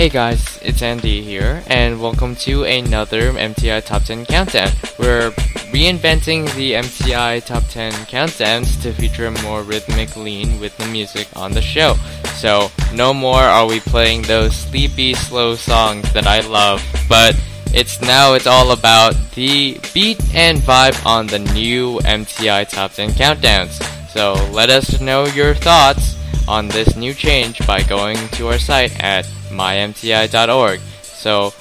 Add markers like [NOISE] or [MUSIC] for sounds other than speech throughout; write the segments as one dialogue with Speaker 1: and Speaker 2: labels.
Speaker 1: Hey guys, it's Andy here, and welcome to another MTI Top 10 Countdown. We're reinventing the MTI Top 10 Countdowns to feature more rhythmic lean with the music on the show. So, no more are we playing those sleepy, slow songs that I love, but it's now it's all about the beat and vibe on the new MTI Top 10 Countdowns. So, let us know your thoughts on this new change by going to our site at mymti.org. So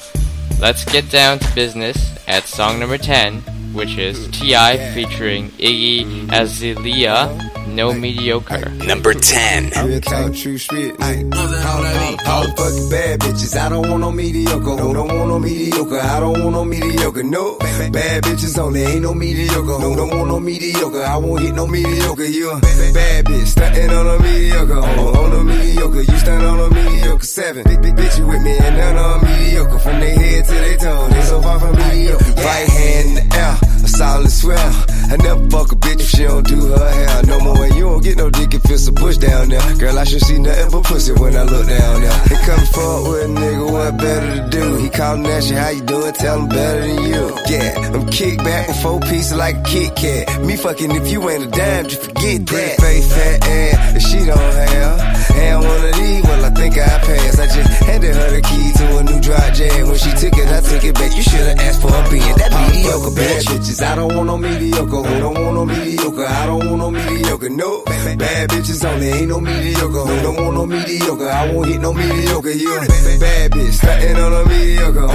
Speaker 1: let's get down to business at song number 10, which is T.I. featuring Iggy Azalea, No Mediocre.
Speaker 2: Number 10.
Speaker 3: Real talk, true spit. All the fucking bad bitches. I don't want no mediocre. Who don't want no mediocre? I don't want no mediocre. No. Bad bitches only. Ain't no mediocre. Who don't want no mediocre? I won't hit no mediocre. You a bad bitch. Stuntin' on a mediocre. On, on a mediocre. You stand on a mediocre. Seven. Big, big bitch you with me and none on mediocre. From their head to their toe. They so far from mediocre. Right hand in the air. Solid swell. I never fuck a bitch if she don't do her hair no more. And you don't get no dick if it's a bush down there. Girl, I should see nothing but pussy when I look down there. They come forward with a nigga, what better to do? He callin' at you, how you doing? Tell him better than you. Yeah, I'm kick back with four pieces like a Kit Kat. Me fucking if you ain't a dime, just forget that. Face fat ass, if she don't have. And one of these, well, I think I passed. I just handed her the key to a new dry jam. When she took it, I took it back. You should've asked for a being that mediocre bad bitches. I don't want no mediocre. Who don't want no mediocre? I don't want no mediocre. No, bad bitches only. Ain't no mediocre. Who don't want no mediocre? I won't hit no mediocre. You bad bitch, stuntin' on a mediocre.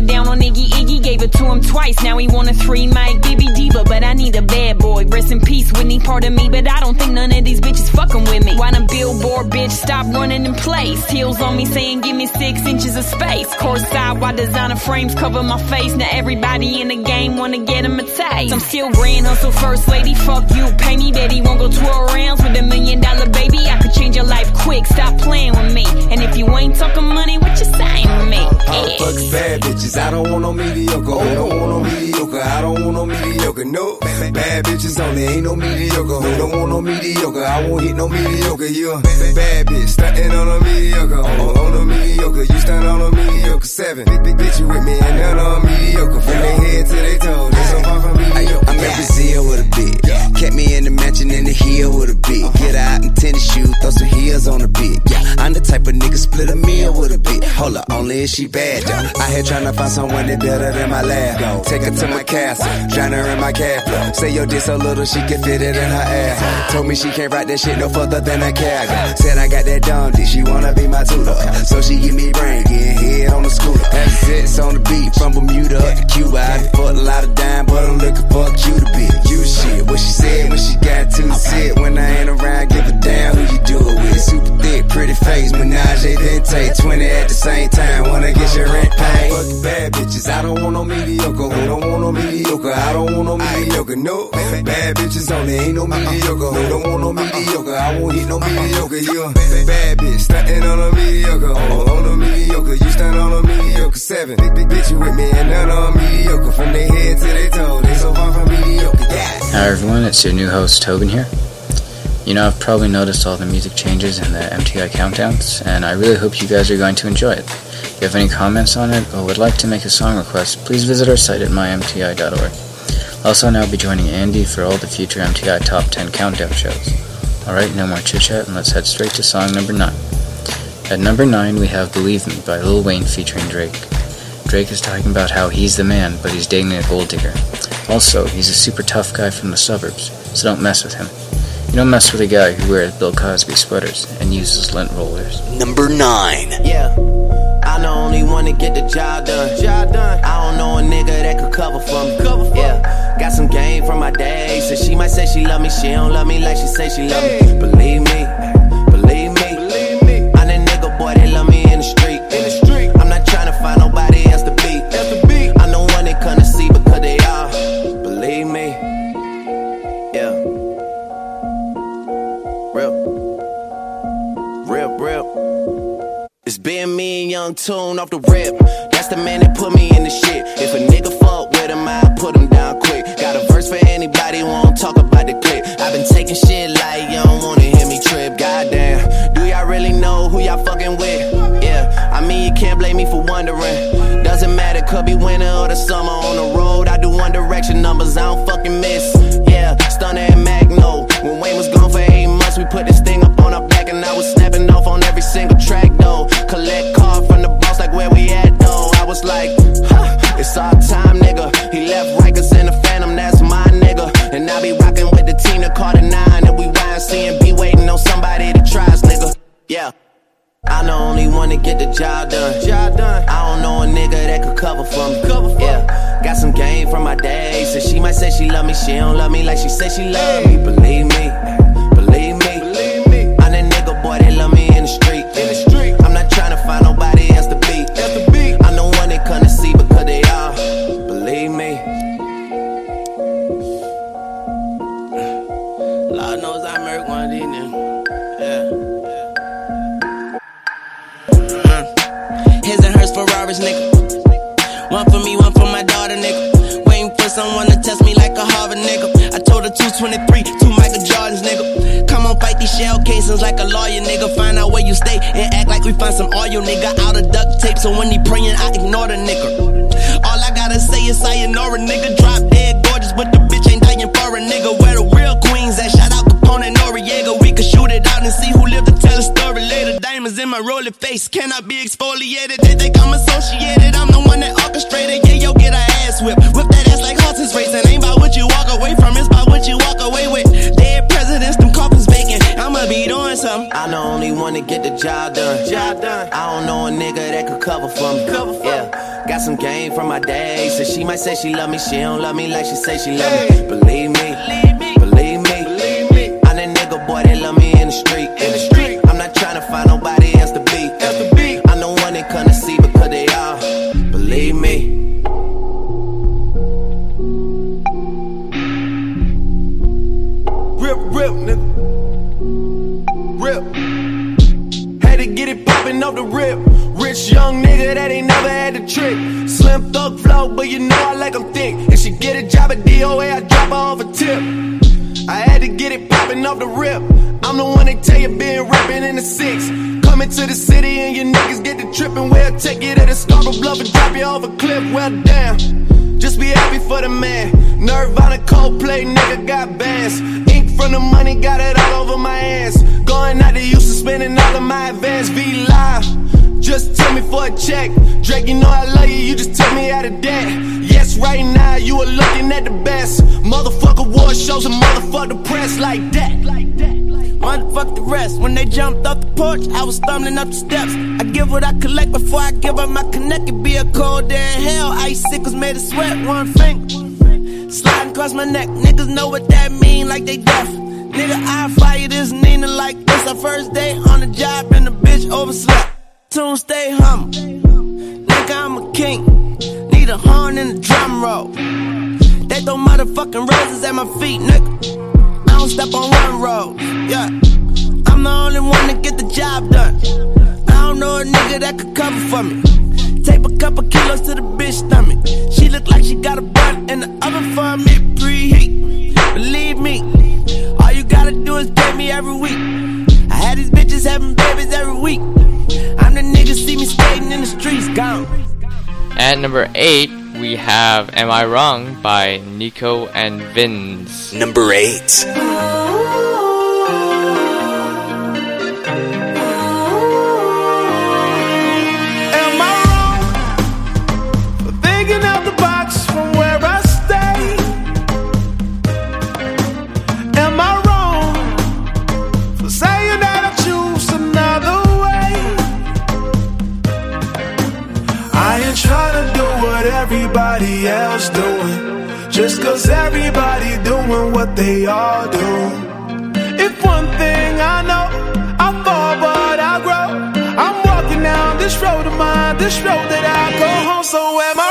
Speaker 4: He down on Iggy Iggy, gave it to him twice. Now he want a three mic Bibby Diva, but I need a bad boy. Rest in peace, Whitney, part of me, but I don't think none of these bitches fucking with me. Why them billboard bitch stop running in place? Heels on me saying give me six inches of space. Course side, why designer frames cover my face? Now everybody in the game wanna get him a taste. I'm still grand hustle first lady, fuck you, pay me Betty. Won't go 12 rounds with a million dollar baby. I could change your life quick, stop playing with me. And if you ain't talking money, what you saying with me?
Speaker 3: The fucking bad bitches. I don't want no mediocre. I don't want no mediocre? I don't want no mediocre. No, bad bitches only. Ain't no mediocre. I don't want no mediocre? I won't hit no mediocre. You a bad bitch. Stuntin' on a mediocre. On, on a mediocre. You stand on a mediocre. Seven. Big, big bitch, you with me and none on mediocre. From their head to their toes. They so far from mediocre.
Speaker 2: I'm in Brazil with a bit. Kept me in the mansion in the hill with a bit. Get out in tennis shoes, throw some heels on a bit. Yeah, I'm the type of nigga split a meal with a bit. Hold up, only if she bad though. I here trying to find someone that better than my lab. Take her to my castle, drown her in my cab. Say your dick so little she can fit it in her ass. Told me she can't write that shit no further than a cab. Said I got that dumb dick, she wanna be my tutor. So she give me brain, getting head on the scooter. It, on the beat from Bermuda up to Cuba. I done a lot of dime, but I'm looking for a cute bitch. You shit, what she said when she got to sit. When I ain't around, give a damn who you do it with. Super thick, pretty face, menage then take 20 at the same time, wanna get your rent paid.
Speaker 3: Fucking bad bitches. I don't want no mediocre. Who don't want no mediocre? I don't want no mediocre. No, bad bitches only. Ain't no uh-uh. mediocre. Who don't want no uh-uh. mediocre? I won't hit no uh-uh. mediocre. You a bad bitch. Stuntin' on a mediocre. On, on a mediocre. You stand on a mediocre. Seven. Big, big bitch, you with me and none on mediocre. From their head to their toe. They so far from mediocre. Yeah.
Speaker 5: Hi everyone, it's your new host Tauben here. You know, I've probably noticed all the music changes in the MTI countdowns, and I really hope you guys are going to enjoy it. If you have any comments on it or would like to make a song request, please visit our site at mymti.org. Also now be joining Andy for all the future MTI Top 10 Countdown shows. Alright, no more chit chat, and let's head straight to song number 9. At number 9, we have Believe Me by Lil Wayne featuring Drake. Drake is talking about how he's the man, but he's dating a gold digger. Also, he's a super tough guy from the suburbs, so don't mess with him. You don't mess with a guy who wears Bill Cosby sweaters and uses lint rollers.
Speaker 2: Number 9.
Speaker 6: Yeah. I the only one to get the job done. Job done. I don't know a nigga that could cover for me. Cover for yeah. Got some game from my day. So she might say she love me. She don't love me like she say she love me. Believe me. Young Tune off the rip. That's the man that put me in the shit. If a nigga fuck with him, I put him down quick. Got a verse for anybody who won't talk about the clip. I've been taking shit like you don't wanna hear me trip. Goddamn, do y'all really know who y'all fucking with? Yeah, I mean you can't blame me for wondering. Doesn't matter, could be winter or the summer on the road. I do one direction numbers, I don't fucking miss. Yeah, stunner and Magno. Might say she love me. She don't love me like she say she love me. Believe me. Believe me. Believe me. I'm that nigga boy that love me
Speaker 7: like that. That.
Speaker 6: Motherfuck the rest. When they jumped off the porch, I was stumbling up the steps. I give what I collect before I give up my connect. It be a cold day in hell. Ice sickles made of sweat, one finger. Sliding across my neck. Niggas know what that mean, like they deaf. Nigga, I fire this Nina like this. Our first day on the job and the bitch overslept. Tune stay hum. Nigga, I'm a king. Need a horn and a drum roll. They throw motherfucking roses at my feet, nigga. Step on one road. Yeah. I'm the only one to get the job done. I don't know a nigga that could cover for me. Tape a couple kilos to the bitch stomach. She look like she got a bun in the oven for me preheat. Believe me, all you gotta do is pay me every week. I had these bitches having babies every week. I'm the nigga see me skating in the streets, gone.
Speaker 1: At number 8, we have Am I Wrong by Nico and Vinz.
Speaker 8: Number 8.
Speaker 7: This road that I go home. So am I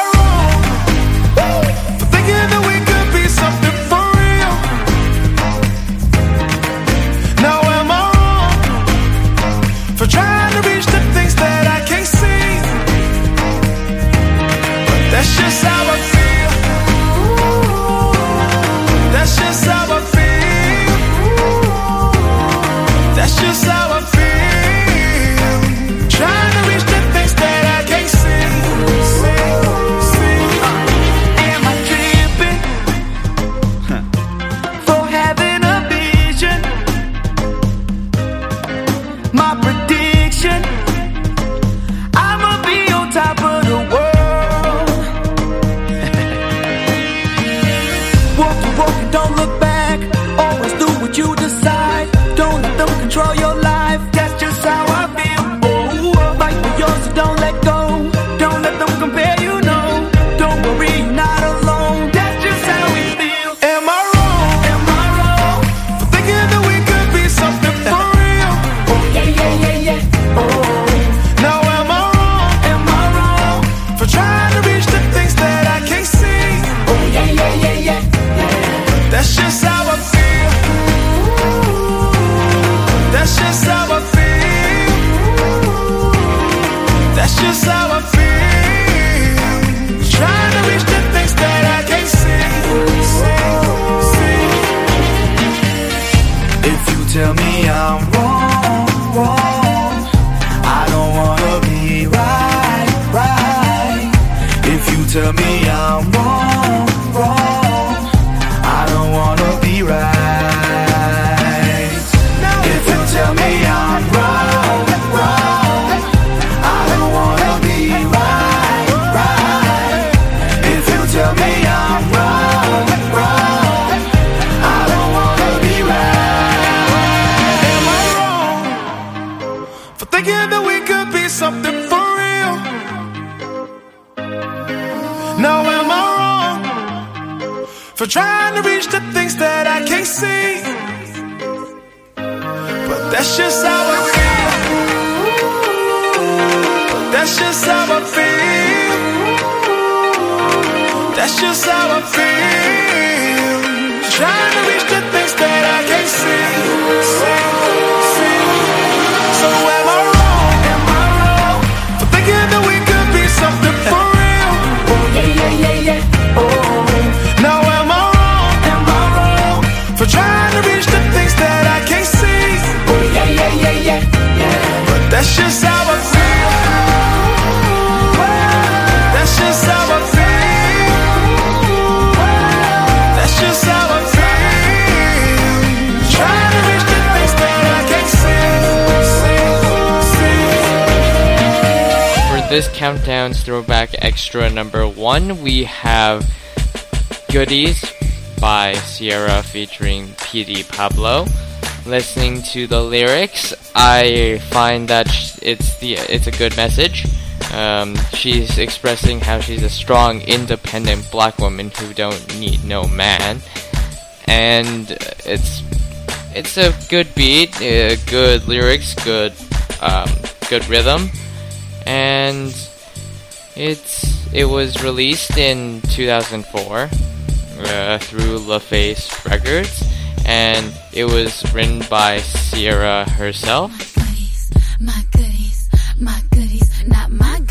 Speaker 1: countdown's throwback extra number one, we have Goodies by Ciara featuring Petey Pablo. Listening to the lyrics, I find that it's the it's a good message. Um, she's expressing how she's a strong, independent black woman who don't need no man, and it's it's a good beat, uh, good lyrics, good um, good rhythm, and it's it was released in 2004 uh, through LaFace Records, and it was written by Ciara herself.
Speaker 9: My goodies, my goodies, my goodies.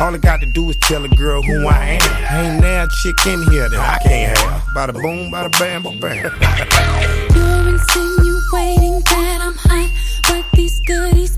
Speaker 10: All I got to do is tell a girl who I am. Ain't now chick in here that I can't have. Bada boom, bada bam, bada bam.
Speaker 11: You're insinuating that I'm hot, but these goodies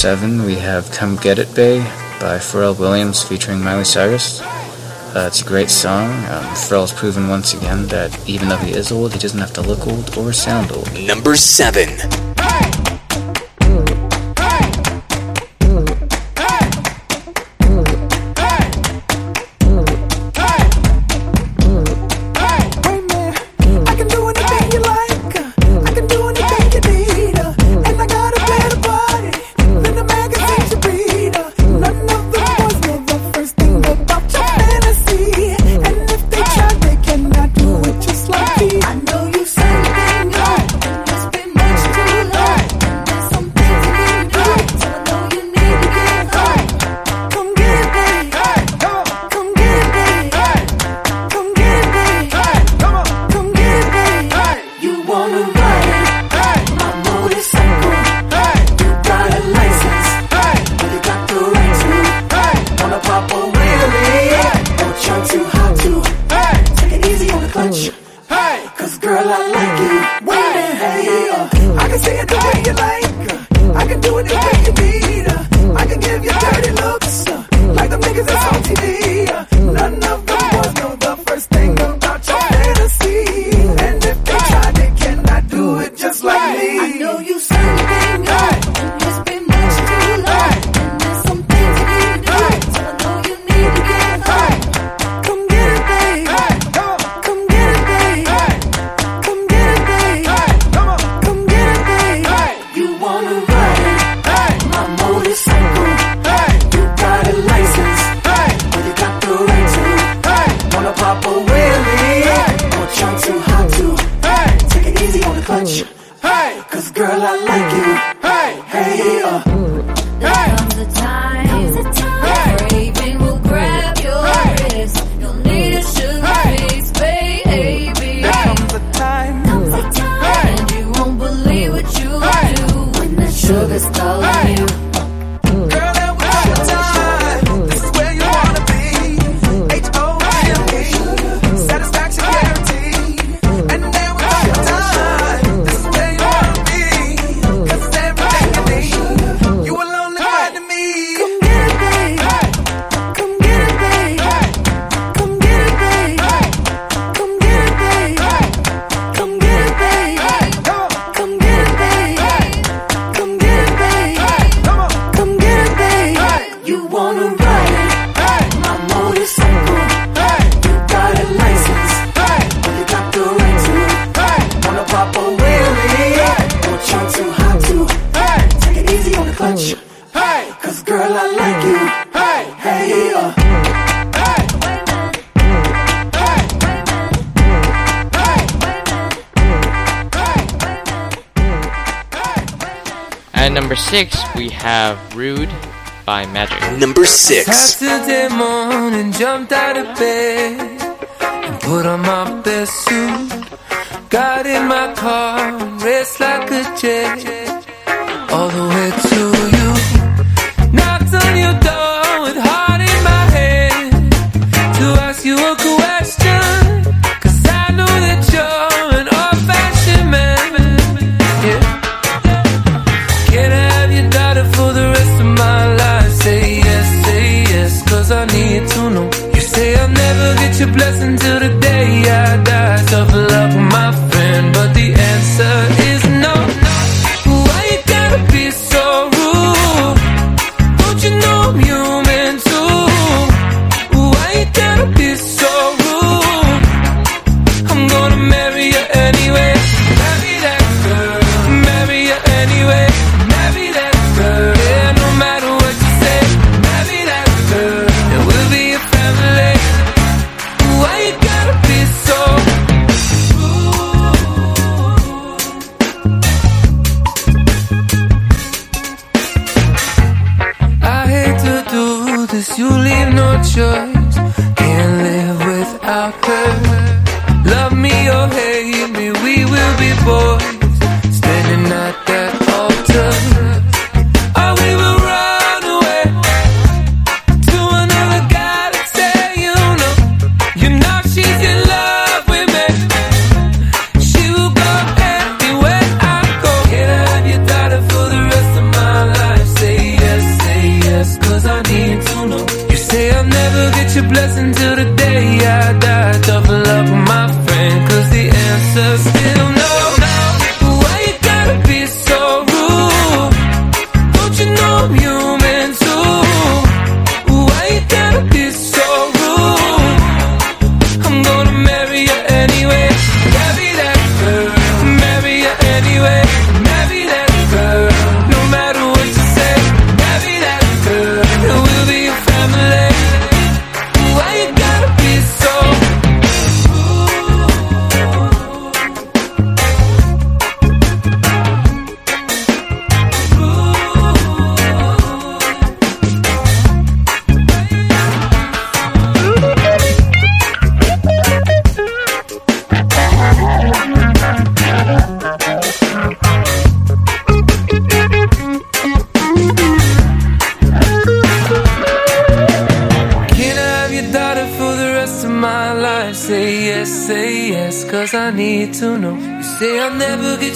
Speaker 5: 7, we have Come Get It Bae by Pharrell Williams featuring Miley Cyrus. Uh, it's a great song. Um, Pharrell's proven once again that even though he is old, he doesn't have to look old or sound old.
Speaker 12: Number 7.
Speaker 1: by Magic.
Speaker 12: Number six.
Speaker 13: Saturday morning, jumped out of bed.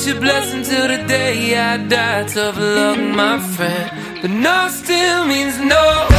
Speaker 13: count your blessing till the day I die. Tough luck, my friend. But no still means no.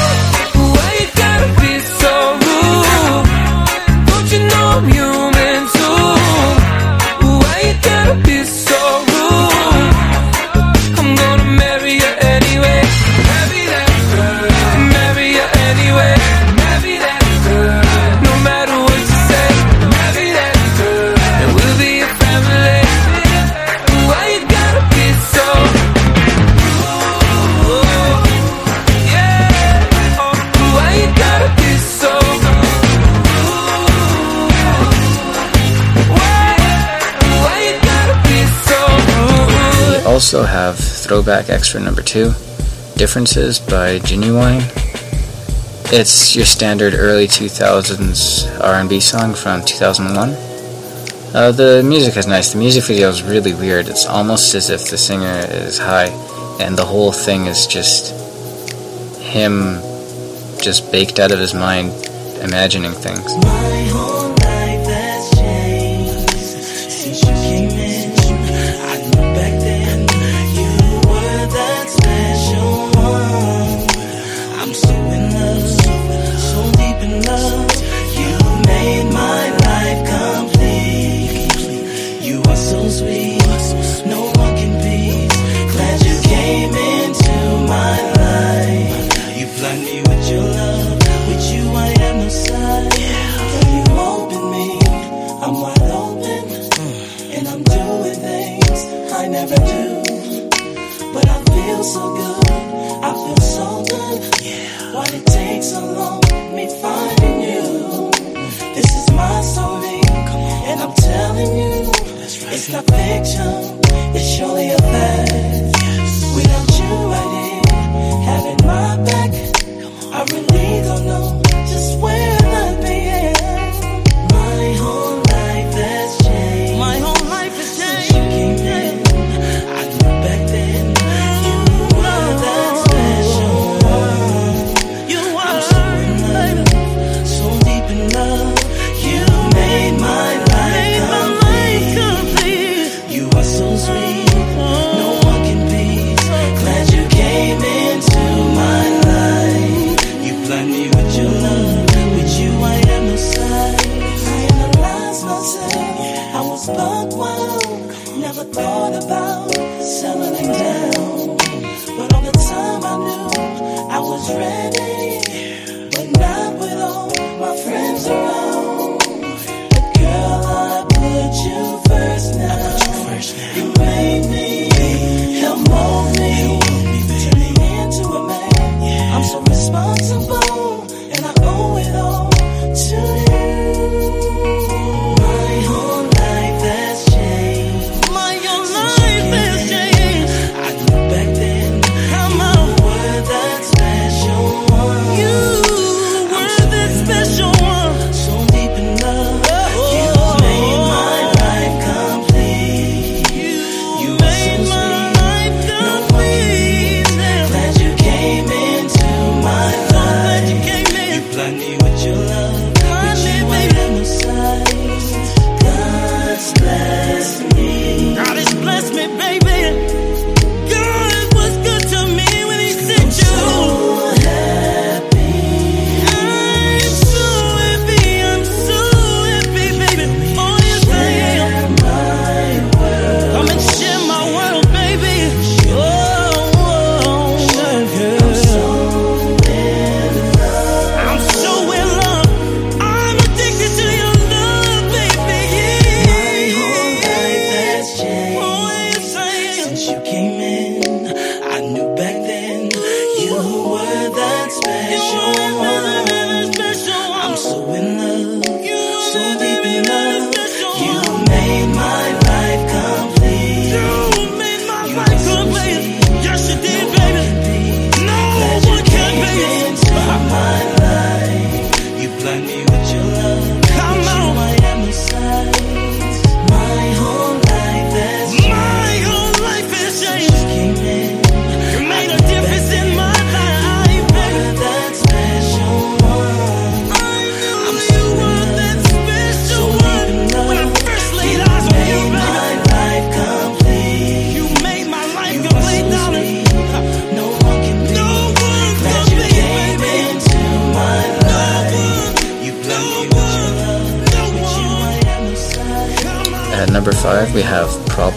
Speaker 14: also have Throwback Extra number 2, Differences by Ginuwine. It's your standard early 2000s R&B song from 2001. Uh, the music is nice. The music video is really weird. It's almost as if the singer is high and the whole thing is just him just baked out of his mind imagining things.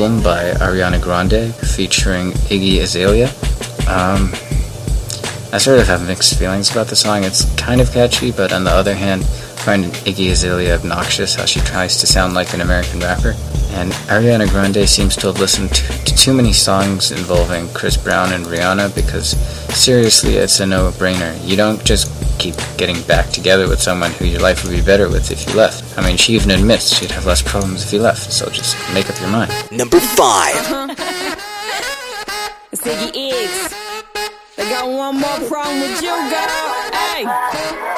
Speaker 5: By Ariana Grande featuring Iggy Azalea. Um, I sort of have mixed feelings about the song. It's kind of catchy, but on the other hand, I find Iggy Azalea obnoxious how she tries to sound like an American rapper. And Ariana Grande seems to have listened to, to too many songs involving Chris Brown and Rihanna because seriously, it's a no brainer. You don't just keep getting back together with someone who your life would be better with if you left. I mean, she even admits she'd have less problems if you left, so just make up your mind.
Speaker 2: Number 5
Speaker 15: uh-huh. [LAUGHS] Ziggy X. I got one more problem with you, girl. Hey!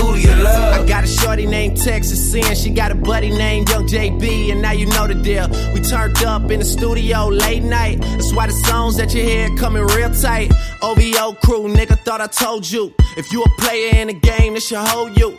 Speaker 7: booty of love.
Speaker 6: I got a shorty named Texas Sin. She got a buddy named Young JB, and now you know the deal. We turned up in the studio late night. That's why the songs that you hear coming real tight. OVO crew, nigga, thought I told you. If you a player in the game, this should hold you.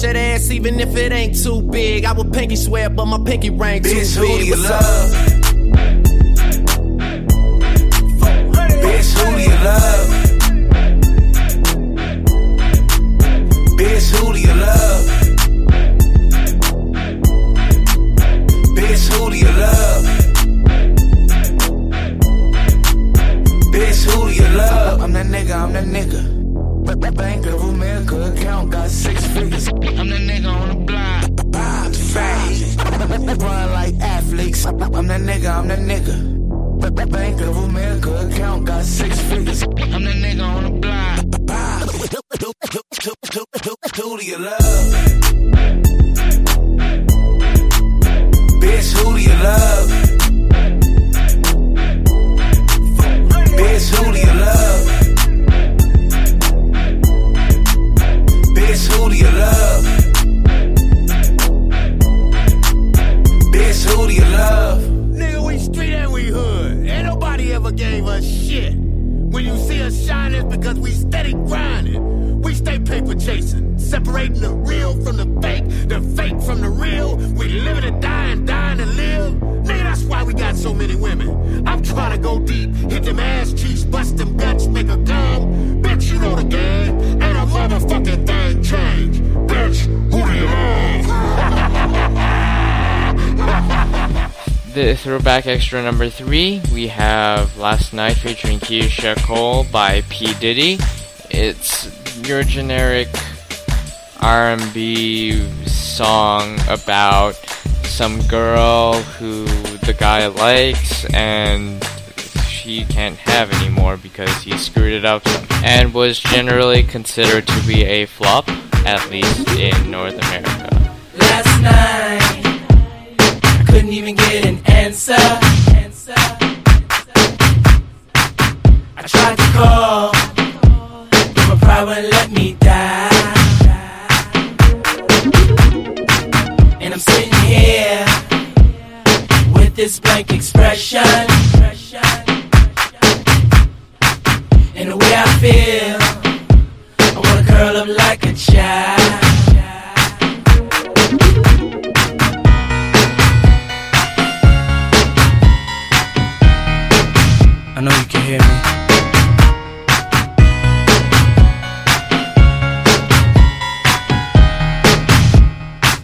Speaker 6: that ass even if it ain't too big. I would pinky swear, but my pinky ring too
Speaker 7: Bitch, who
Speaker 6: big.
Speaker 7: do you love? Bitch, who do you love? Bitch, who do you love? Bitch, who do you love? Bitch, who do you love? I'm that nigga, I'm that nigga. Bank of America account got six figures. I'm that nigga on the block. Bob fast. Run like athletes. I'm that nigga, I'm that nigga. Bank of America account got six figures. I'm that nigga on the block. Bob. Who do you love? Bitch, who do you love? Bitch, who
Speaker 1: throwback extra number three, we have Last Night featuring Keyshia Cole by P. Diddy. It's your generic R&B song about some girl who the guy likes and she can't have anymore because he screwed it up and was generally considered to be a flop, at least in North America.
Speaker 16: Last night, I couldn't even get an answer. I tried to call, but pride wouldn't let me die. And I'm sitting here with this blank expression. And the way I feel, I wanna curl up like a child.
Speaker 11: Hear me.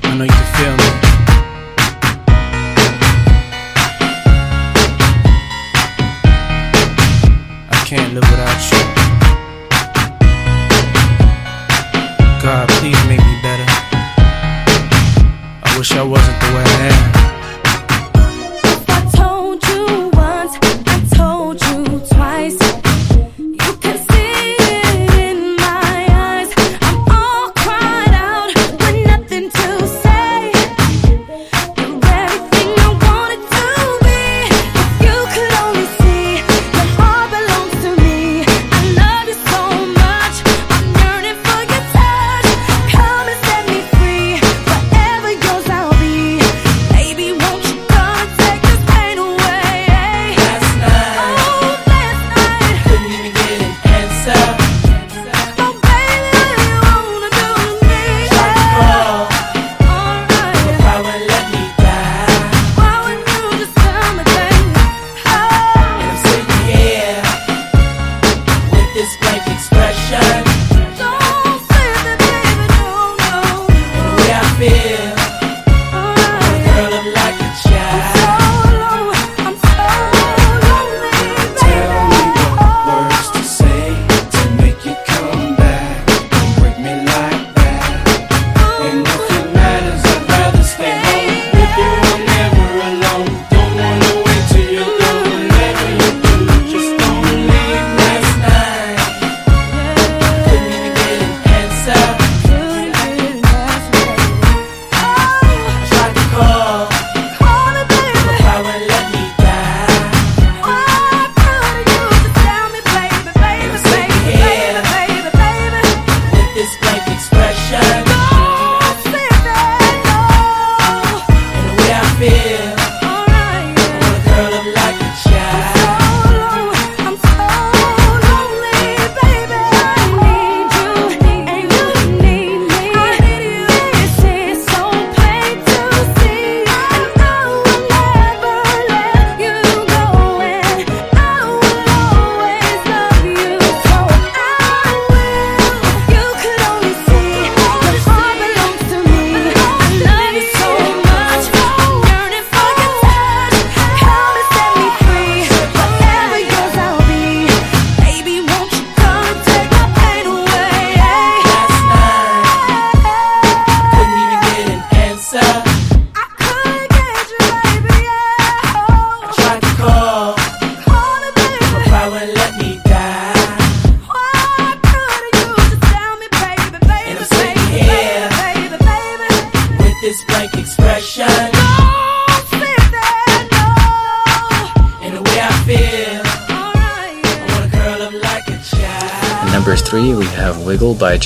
Speaker 11: I know you can feel me.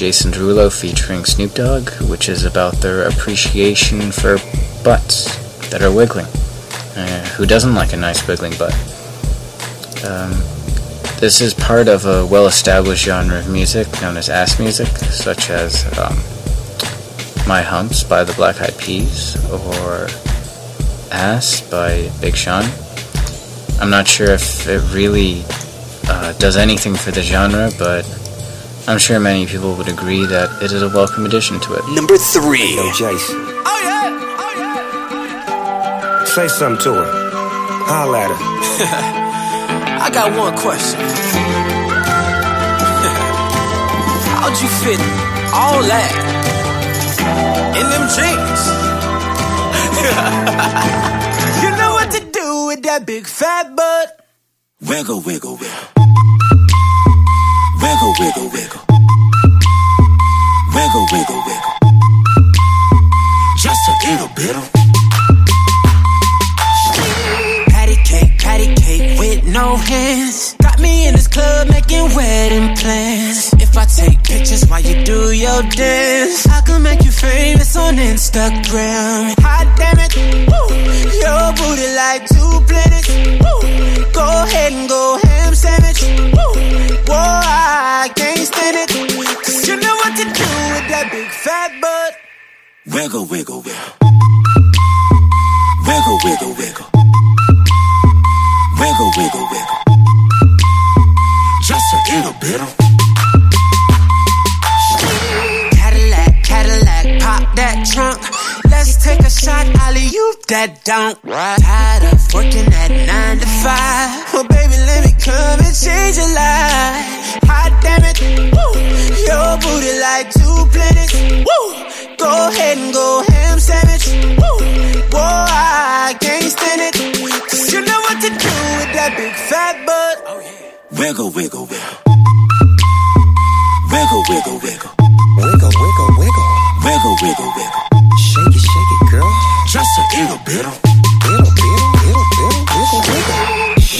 Speaker 5: Jason Derulo featuring Snoop Dogg, which is about their appreciation for butts that are wiggling. Uh, who doesn't like a nice wiggling butt? Um, this is part of a well established genre of music known as ass music, such as um, My Humps by the Black Eyed Peas or Ass by Big Sean. I'm not sure if it really uh, does anything for the genre, but I'm sure many people would agree that it is a welcome addition to it.
Speaker 2: Number three.
Speaker 3: Yo, Jace,
Speaker 7: Oh yeah, oh yeah.
Speaker 3: say something to her. Holla at her. [LAUGHS]
Speaker 12: I got one question. [LAUGHS] How'd you fit all that in them jeans? [LAUGHS]
Speaker 7: You know what to do with that big fat butt.
Speaker 2: Wiggle, wiggle, wiggle. Wiggle, wiggle, wiggle. Wiggle, wiggle, wiggle. Just a little bit of.
Speaker 12: Patty cake, patty cake with no hands. Got me in this club making wedding plans. If I take pictures while you do your dance, I can make you famous on Instagram. Hot damn it, woo. Your booty like two planets. Woo.
Speaker 2: Wiggle, wiggle, wiggle. Wiggle, wiggle, wiggle. Wiggle, wiggle, wiggle. Just a little bit of.
Speaker 12: Cadillac, Cadillac, pop that trunk. Let's take a shot, alley you that don't. Tired of working at nine to five. Well, baby, let me come and change your life. Hot damn it, woo. Your booty like two planets. Woo. Go ahead and go ham sandwich. Woo. Whoa, I can't stand it. Cause you know what to do with that big fat butt.
Speaker 2: Oh, wiggle, wiggle, wiggle. Wiggle, wiggle, wiggle.
Speaker 3: Wiggle, wiggle, wiggle.
Speaker 2: Wiggle, wiggle, wiggle.
Speaker 3: Shake it, shake it, girl.
Speaker 2: Just a little bit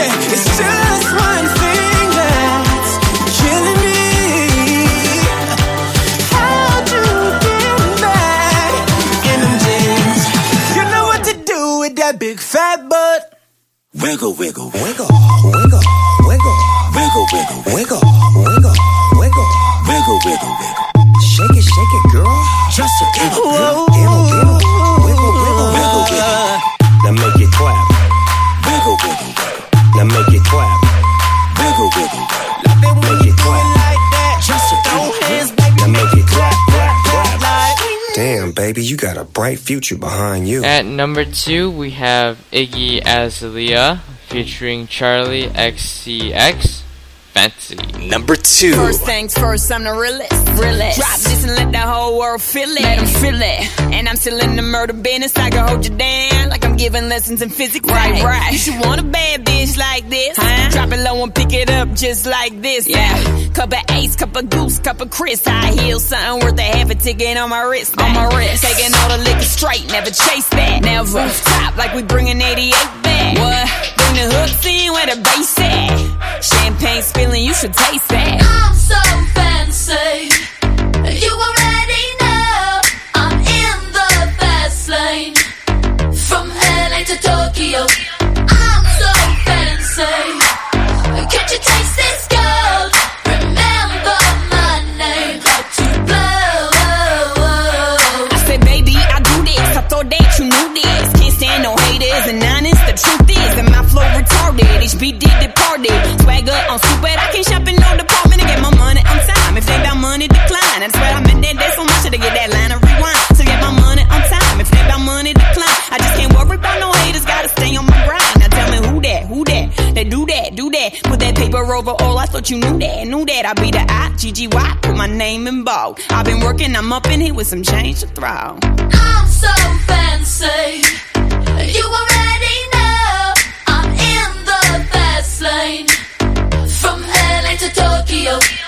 Speaker 12: It's just one thing that's killing me. How'd you get back in them jeans? You know what to do with that big fat butt.
Speaker 2: Wiggle, wiggle,
Speaker 3: Wiggle, wiggle, wiggle,
Speaker 2: wiggle, wiggle,
Speaker 3: wiggle, wiggle, wiggle.
Speaker 2: wiggle, wiggle, wiggle.
Speaker 3: Bright future behind you.
Speaker 1: At number two, we have Iggy Azalea featuring Charli XCX. Fancy.
Speaker 2: Number two.
Speaker 4: First things first, I'm the realest. realest. Drop this and let the whole world feel it. Let 'em feel it. And I'm still in the murder business. I can hold you down like I'm giving lessons in physics. Right, right. You should want a bad bitch like this. Huh? Drop it low and pick it up just like this. Yeah. Cup of ace, cup of goose, cup of Chris. I heal something worth a half a ticket on my wrist. On my wrist. Taking all the liquor straight, never chase that. Never. Top like we bringing 88 back. What? Bring the hooks in where the bass at. Champagne spilling, you should taste that.
Speaker 9: I'm so fancy. You already to I'm so fancy. Can't you taste this gold? Remember my name. Got to blow. Oh, oh.
Speaker 4: I said, baby, I do this. I thought that you knew this. Can't stand no haters and. The truth is my flow retarded. HB did departed. Swagger on stupid. I can't shop in no department and get my money on time. I swear I meant that day so Put that all. I thought you knew that, knew that. I be the I G G Y. Put my name in bold. I've been working, I'm up in here with some change to throw.
Speaker 9: I'm so fancy. You already know I'm in the fast lane. From LA to Tokyo.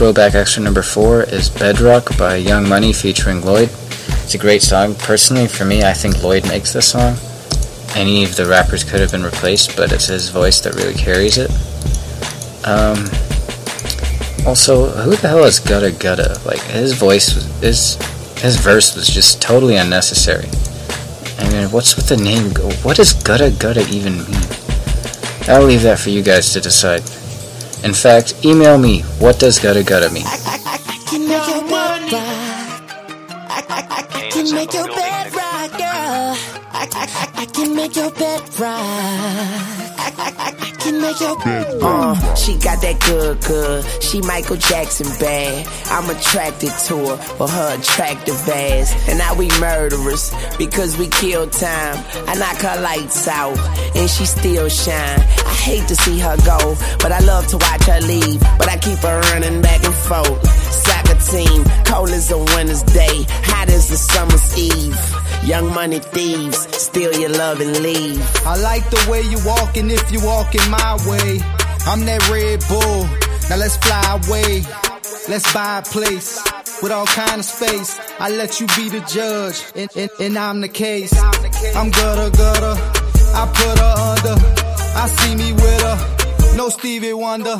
Speaker 5: Throwback extra number four is Bedrock by Young Money featuring Lloyd. It's a great song. Personally, for me, I think Lloyd makes this song. Any of the rappers could have been replaced, but it's his voice that really carries it. Um, also, who the hell is Gudda Gudda? Like his voice, was, his his verse was just totally unnecessary. I mean, what's with the name? What does Gudda Gudda even mean? I'll leave that for you guys to decide. In fact, email me. What does Gudda Gudda mean?
Speaker 17: can make your bed rock. I, I, I, I can make your bed rock, can make your bed
Speaker 6: Uh, she got that good, good. She Michael Jackson bad. I'm attracted to her for her attractive ass. And now we murderers because we kill time. I knock her lights out and she still shine. I hate to see her go, but I love to watch her leave. But I keep her running back and forth. Soccer team, cold as a winter's day, hot as the summer's eve. Young money thieves, steal your love and leave.
Speaker 18: I like the way you walking if you walking my way. I'm that Red Bull. Now let's fly away. Let's buy a place with all kind of space. I let you be the judge, and, and, and I'm the case. I'm gutter gutter. I put her under. I see me with her. No Stevie Wonder.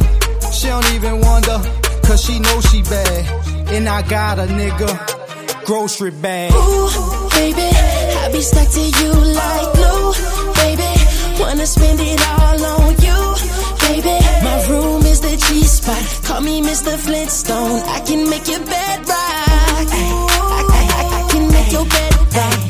Speaker 18: She don't even wonder. Cause she knows she bad. And I got a nigga. Grocery bag.
Speaker 17: Ooh, baby, I be stuck to you like glue. Baby, wanna spend it all on you. Baby, my room is the G spot. Call me Mr. Flintstone. I can make your bed rock. I can make your bed rock.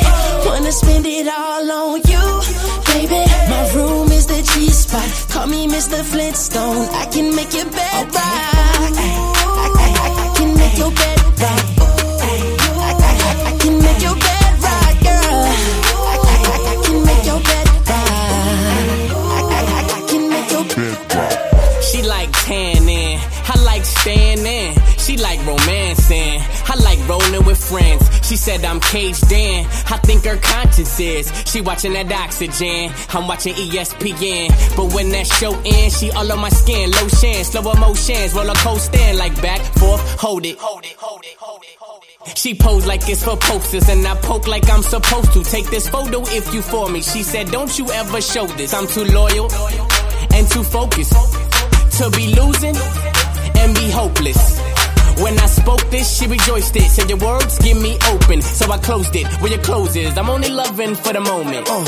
Speaker 17: Wanna spend it all on you, baby. My room is the G spot. Call me Mr. Flintstone. I can make your bed rock. I, I, I, I can make your bed. I can make your bed rock, girl. I can make your bed. I can make your bed.
Speaker 19: She like tanning. I like standing she like romancing, I like rolling with friends. She said I'm caged in, I think her conscience is. She watching that oxygen, I'm watching ESPN. But when that show ends, she all on my skin, lotion, slow emotions, roller coaster, like back, forth, hold it. She pose like it's for posters and I poke like I'm supposed to. Take this photo if you for me. She said, don't you ever show this. I'm too loyal and too focused to be losing and be hopeless. When I spoke this, she rejoiced it. Said your words give me open, so I closed it. Where your clothes is, I'm only loving for the moment.
Speaker 20: Uh,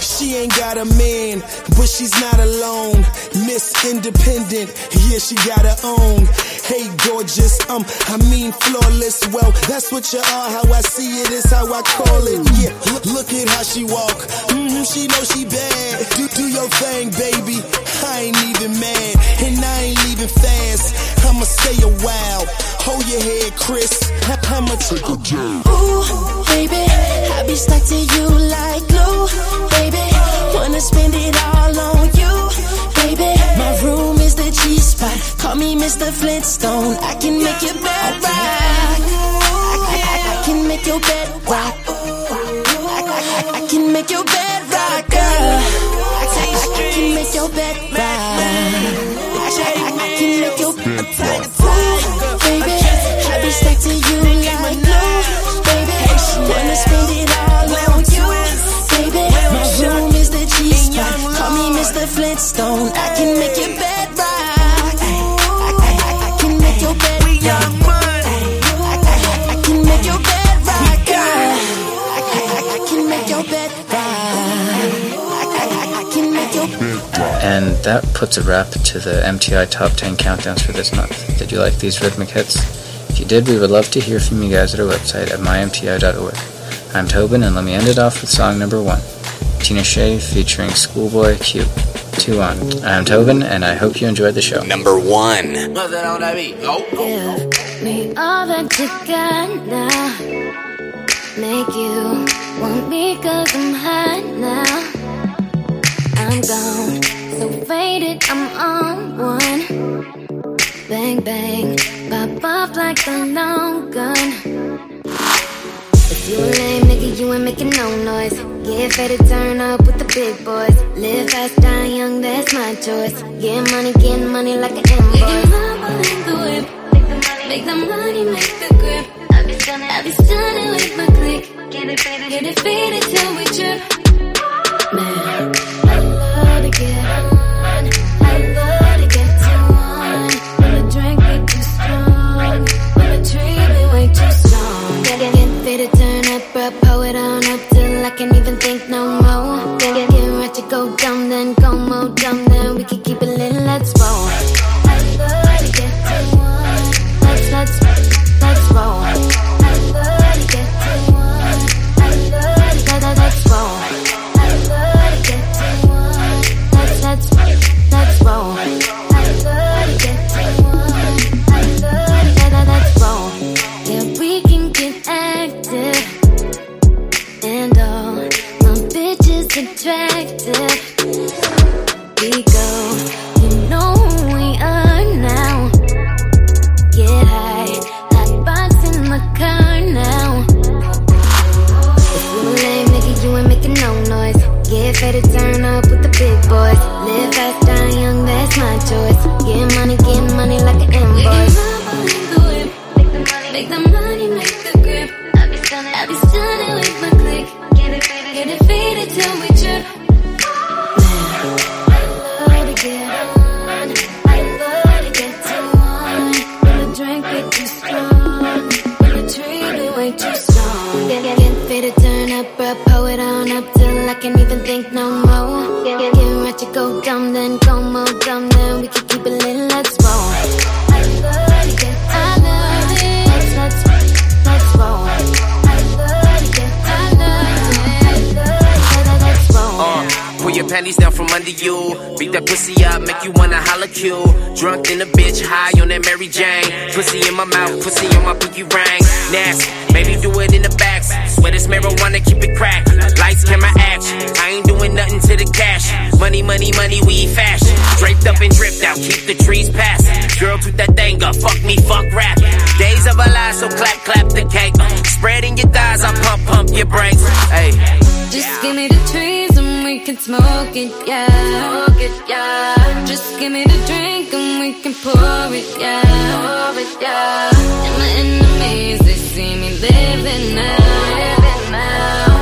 Speaker 20: she ain't got a man, but she's not alone. Miss Independent, yeah, she got her own. Hey, gorgeous, um, I mean flawless. Well, that's what you are. How I see it is how I call it. Yeah, look, look at how she walk. hmm she know she bad. Do, do your thing, baby. I ain't even mad, and I ain't leaving fast. I'ma stay a while. Hold your head, Chris. I- I'ma take a jab.
Speaker 17: Ooh, baby, I be stuck to you like glue, baby. Wanna spend it all on you, baby. My room is the G spot. Call me Mr. Flintstone. I can make your bed rock. I, I- I can make your bed rock. I, I- I can make your bed rock, girl. Make your bed rock. I, I- I can make your bed rock. Ooh, baby, I be stuck to you like glue, baby. Wanna spend it all on you, baby. My room is the G spot. Call me Mr. Flintstone. I can make your bed
Speaker 5: And that puts a wrap to the MTI Top 10 countdowns for this month. Did you like these rhythmic hits? If you did, we would love to hear from you guys at our website at mymti.org. I'm Tauben, and let me end it off with song number one Tinashe featuring Schoolboy Q. Two on. I'm Tauben, and I hope you enjoyed the show.
Speaker 21: Number one.
Speaker 16: What's that on that beat? Oh,
Speaker 22: Me all that you got now. Make you want me cause I'm hot now. I'm gone, so I'm on one. Bang, bang, pop off like a long gun. If you a lame nigga, you ain't making no noise. Get faded, turn up with the big boys. Live fast, die young, that's my choice. Get money, get money like an invoice. Make the whip, make the money, make the grip. I be stunning, I be stunning with my click. Get it faded, get it faded till we trip. Man, go dumb, then go more dumb,
Speaker 6: Drunk in a bitch, high on that Mary Jane. Pussy in my mouth, pussy on my pinky ring. Nasty, maybe do it in the back. Sweat it's marijuana, keep it crack. Lights, camera, action. I ain't doing nothing to the cash. Money, money, money, we fashion. Draped up and dripped out, keep the trees passing. Girl, toot that thing up, fuck me, fuck rap. Days of a lie, so clap, clap the cake. Spreading your thighs, I pump, pump your brakes. Hey.
Speaker 22: Just give me the trees can smoke it, yeah. Smoke it, yeah. Just give me the drink and we can pour it, yeah. Pour it, yeah. And my enemies, they see me living now. Living now.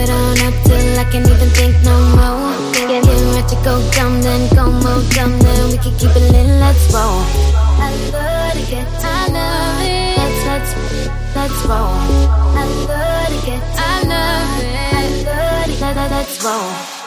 Speaker 22: It on up till I can't even think no more. Get, get ready to go dumb, then go more dumb, then we can keep it lit, let's roll. I love to get I love it. Let's, let's, let's roll. I love to get I love it. I love it. Let, let, let's roll.